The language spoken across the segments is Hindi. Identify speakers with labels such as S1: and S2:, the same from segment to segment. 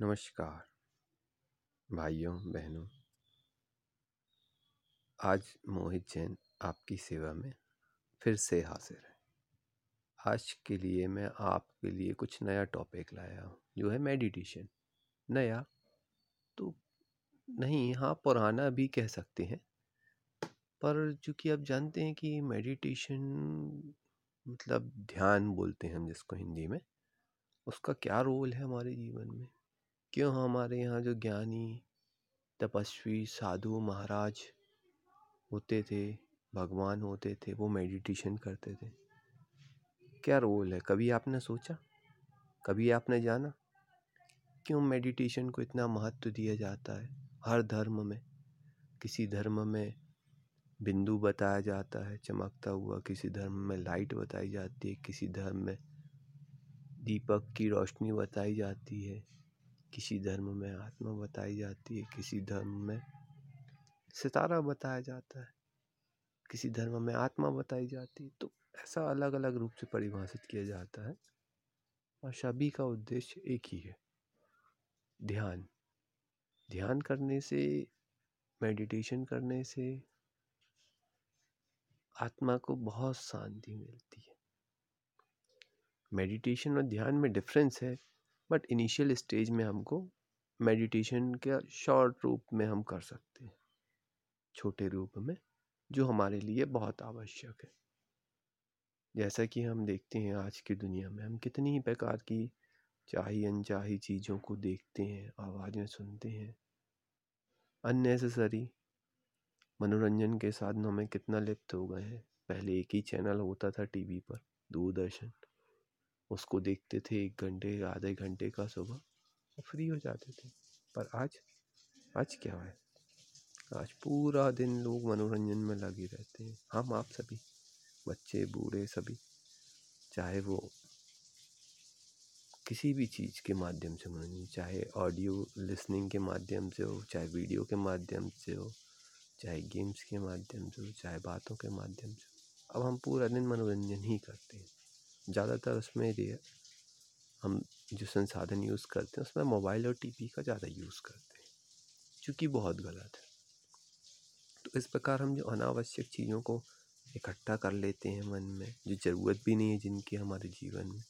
S1: नमस्कार, भाइयों, बहनों। आज मोहित जैन आपकी सेवा में फिर से हाजिर है। आज के लिए मैं आपके लिए कुछ नया टॉपिक लाया हूँ, जो है मेडिटेशन नया? तो नहीं हाँ पुराना भी कह सकते हैं। पर चूँकि आप जानते हैं कि मेडिटेशन मतलब ध्यान बोलते हैं हम जिसको हिंदी में, उसका क्या रोल है हमारे जीवन में? क्यों हमारे यहाँ जो ज्ञानी, तपस्वी साधु महाराज होते थे, भगवान होते थे, वो मेडिटेशन करते थे? क्या रोल है? कभी आपने सोचा? कभी आपने जाना? क्यों मेडिटेशन को इतना महत्व दिया जाता है हर धर्म में? किसी धर्म में बिंदु बताया जाता है, चमकता हुआ, किसी धर्म में लाइट बताई जाती है, किसी धर्म में दीपक की रोशनी बताई जाती है। किसी धर्म में आत्मा बताई जाती है, किसी धर्म में सितारा बताया जाता है, किसी धर्म में आत्मा बताई जाती है तो ऐसा अलग अलग रूप से परिभाषित किया जाता है। और सभी का उद्देश्य एक ही है, ध्यान। ध्यान करने से मेडिटेशन करने से आत्मा को बहुत शांति मिलती है। मेडिटेशन और ध्यान में डिफरेंस है। बट इनिशियल स्टेज में हमको मेडिटेशन के शॉर्ट रूप में हम कर सकते हैं। छोटे रूप में, जो हमारे लिए बहुत आवश्यक है। जैसा कि हम देखते हैं आज की दुनिया में, हम कितनी ही प्रकार की चाही अनचाही चीज़ों को देखते हैं, आवाज़ें सुनते हैं। अननेसेसरी मनोरंजन के साधनों में कितना लिप्त हो गए हैं। पहले एक ही चैनल होता था टीवी पर, दूरदर्शन। उसको देखते थे एक घंटे, आधे घंटे का सुबह फ्री हो जाते थे। पर आज आज क्या है? आज पूरा दिन लोग मनोरंजन में लगे रहते हैं। हम आप सभी, बच्चे, बूढ़े सभी, चाहे वो किसी भी चीज़ के माध्यम से मनोरंजन, चाहे ऑडियो लिसनिंग के माध्यम से हो, चाहे वीडियो के माध्यम से हो, चाहे गेम्स के माध्यम से हो, चाहे बातों के माध्यम से हो, अब हम पूरा दिन मनोरंजन ही करते हैं। ज़्यादातर उसमें ये हम जो संसाधन यूज़ करते हैं, उसमें मोबाइल और टीवी का ज़्यादा यूज़ करते हैं क्योंकि बहुत गलत है। तो इस प्रकार हम जो अनावश्यक चीज़ों को इकट्ठा कर लेते हैं मन में, जो ज़रूरत भी नहीं है जिनकी हमारे जीवन में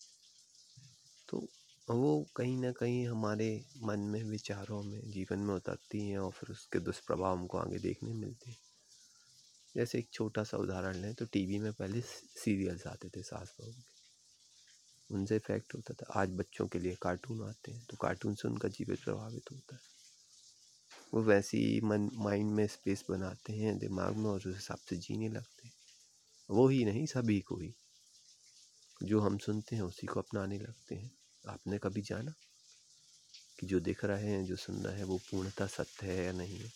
S1: तो वो कहीं ना कहीं हमारे मन में, विचारों में, जीवन में उतरती हैं और फिर उसके दुष्प्रभाव हमको आगे देखने मिलते हैं। जैसे एक छोटा सा उदाहरण लें तो टीवी में पहले सीरियल्स आते थे सास बहू के। उनसे इफ़ेक्ट होता था। आज बच्चों के लिए कार्टून आते हैं तो कार्टून से उनका जीवन प्रभावित होता है। वो वैसी मन माइंड में स्पेस बनाते हैं, दिमाग में, और उस हिसाब से जीने लगते हैं। वो ही नहीं, सभी को ही। जो हम सुनते हैं, उसी को अपनाने लगते हैं। आपने कभी जाना कि जो दिख रहे हैं, जो सुन रहे हैं, वो पूर्णता सत्य है या नहीं है?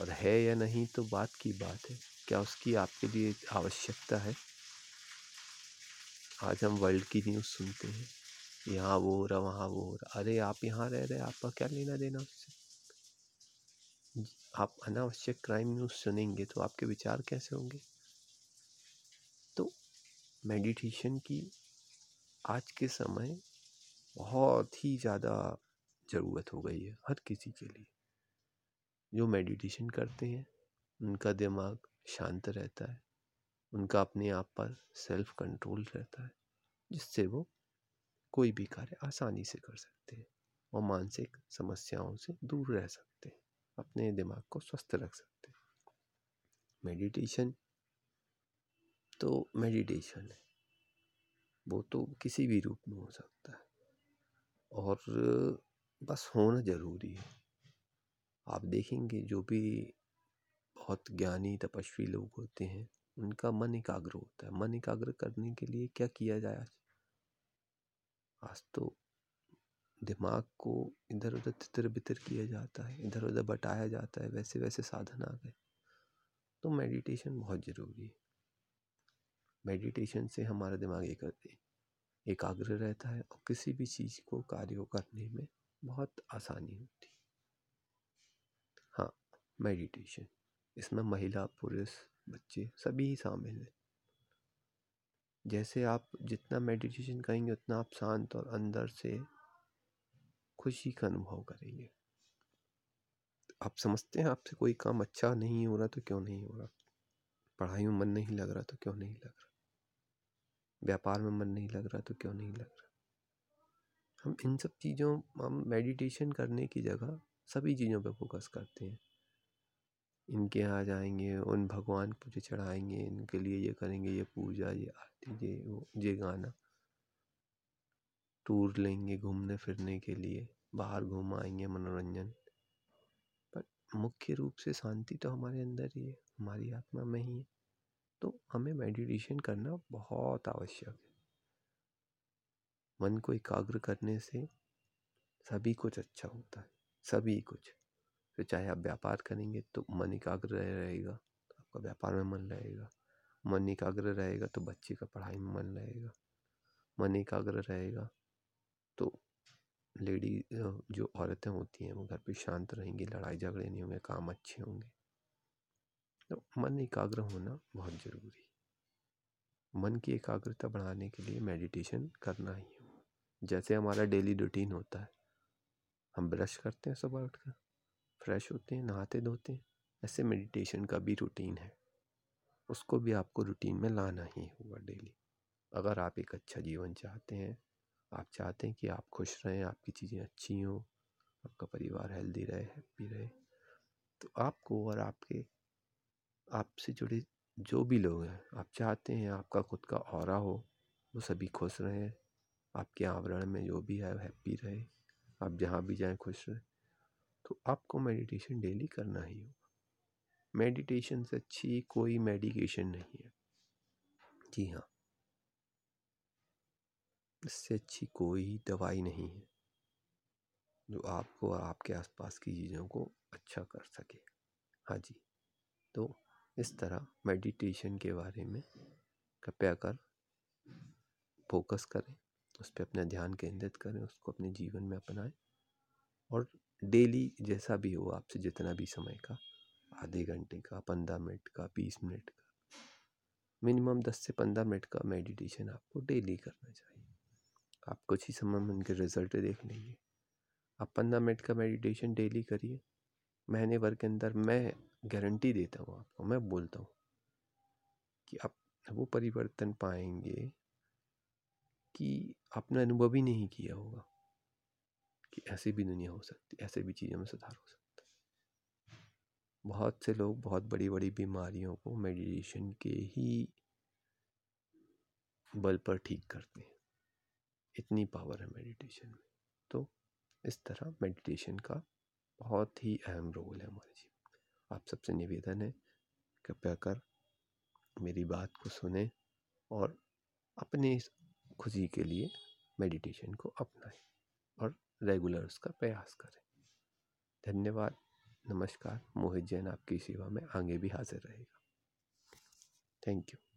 S1: और है या नहीं तो बात की बात है। क्या उसकी आपके लिए आवश्यकता है? आज हम वर्ल्ड की न्यूज़ सुनते हैं। यहाँ वो हो रहा, वहाँ वो हो रहा। अरे, आप यहाँ रह रहे आपका क्या लेना देना उससे आप अनावश्यक क्राइम न्यूज़ सुनेंगे तो आपके विचार कैसे होंगे? तो मेडिटेशन की आज के समय बहुत ही ज़्यादा ज़रूरत हो गई है हर किसी के लिए। जो मेडिटेशन करते हैं, उनका दिमाग शांत रहता है। उनका अपने आप पर सेल्फ कंट्रोल रहता है, जिससे वो कोई भी कार्य आसानी से कर सकते हैं और मानसिक समस्याओं से दूर रह सकते हैं, अपने दिमाग को स्वस्थ रख सकते हैं। मेडिटेशन तो मेडिटेशन है। वो तो किसी भी रूप में हो सकता है और बस होना ज़रूरी है। आप देखेंगे जो भी बहुत ज्ञानी, तपस्वी लोग होते हैं उनका मन एकाग्र होता है। मन एकाग्र करने के लिए क्या किया जाए आज? आज तो दिमाग को इधर उधर तितर बितर किया जाता है इधर उधर बटाया जाता है वैसे वैसे साधन आ गए। तो मेडिटेशन बहुत ज़रूरी है। मेडिटेशन से हमारा दिमाग एक, एकाग्र रहता है और किसी भी चीज़ को कार्य करने में बहुत आसानी होती है। हाँ मेडिटेशन। इसमें महिला, पुरुष बच्चे सभी ही शामिल हैं। जैसे आप जितना मेडिटेशन करेंगे, उतना आप शांत और अंदर से खुशी का अनुभव करेंगे। आप समझते हैं, आपसे कोई काम अच्छा नहीं हो रहा तो क्यों नहीं हो रहा? पढ़ाई में मन नहीं लग रहा तो क्यों नहीं लग रहा? व्यापार में मन नहीं लग रहा तो क्यों नहीं लग रहा? हम इन सब चीज़ों, हम मेडिटेशन करने की जगह सभी चीज़ों पे फोकस करते हैं। इनके यहाँ जाएँगे, उन भगवान पूजे चढ़ाएँगे, इनके लिए ये करेंगे, ये पूजा, ये आरती, ये वो, ये गाना। टूर लेंगे घूमने फिरने के लिए, बाहर घूम आएँगे मनोरंजन। पर मुख्य रूप से शांति तो हमारे अंदर ही है, हमारी आत्मा में ही है। तो हमें मेडिटेशन करना बहुत आवश्यक है। मन को एकाग्र करने से सभी कुछ अच्छा होता है, सभी कुछ। फिर चाहे आप व्यापार करेंगे तो मन एकाग्र रहेगा, आपका व्यापार में मन रहेगा मन एकाग्र रहेगा तो बच्चे का पढ़ाई में मन रहेगा मन एकाग्र रहेगा तो लेडी जो औरतें होती हैं वो घर पे शांत रहेंगी लड़ाई झगड़े नहीं होंगे, काम अच्छे होंगे। तो मन एकाग्र होना बहुत ज़रूरी मन की एकाग्रता बढ़ाने के लिए मेडिटेशन करना हो जैसे हमारा डेली रूटीन होता है, हम ब्रश करते हैं सुबह उठकर। फ्रेश होते हैं, नहाते धोते हैं। ऐसे मेडिटेशन का भी रूटीन है। उसको भी आपको रूटीन में लाना ही होगा डेली। अगर आप एक अच्छा जीवन चाहते हैं, आप चाहते हैं कि आप खुश रहें, आपकी चीज़ें अच्छी हों, आपका परिवार हेल्दी रहे, हैप्पी रहे तो आपको और आपके, आपसे जुड़े जो भी लोग हैं, आप चाहते हैं आपका खुद का और हो, वो सभी खुश रहें। आपके आवरण में जो भी है हैप्पी रहे। आप जहाँ भी जाएँ, खुश रहें। तो आपको मेडिटेशन डेली करना ही होगा। मेडिटेशन से अच्छी कोई मेडिकेशन नहीं है। जी हाँ। इससे अच्छी कोई दवाई नहीं है। जो आपको और आपके आसपास की चीज़ों को अच्छा कर सके। हाँ जी। तो इस तरह मेडिटेशन के बारे में कृपया कर फोकस करें, उस पर अपना ध्यान केंद्रित करें, उसको अपने जीवन में अपनाएँ और डेली जैसा भी हो आपसे जितना भी समय का, आधे घंटे का, पंद्रह मिनट का, बीस मिनट का, मिनिमम दस से पंद्रह मिनट का मेडिटेशन आपको डेली करना चाहिए। आप कुछ ही समय में उनके रिज़ल्ट देख लेंगे। आप पंद्रह मिनट का मेडिटेशन डेली करिए। महीने भर के अंदर मैं गारंटी देता हूँ आपको, मैं बोलता हूँ कि आप वो परिवर्तन पाएँगे कि आपने अनुभव ही नहीं किया होगा। कि ऐसी भी दुनिया हो सकती, ऐसे भी चीज़ों में सुधार हो सकता है। बहुत से लोग बहुत बड़ी बड़ी बीमारियों को मेडिटेशन के ही बल पर ठीक करते हैं। इतनी पावर है मेडिटेशन में। तो इस तरह मेडिटेशन का बहुत ही अहम रोल है हमारे जीवन आप सबसे निवेदन है, कृपया कर मेरी बात को सुने और अपने खुशी के लिए मेडिटेशन को अपनाएँ और रेगुलर उसका प्रयास करें। धन्यवाद, नमस्कार, मोहित जैन आपकी सेवा में आगे भी हाजिर रहेगा। Thank you.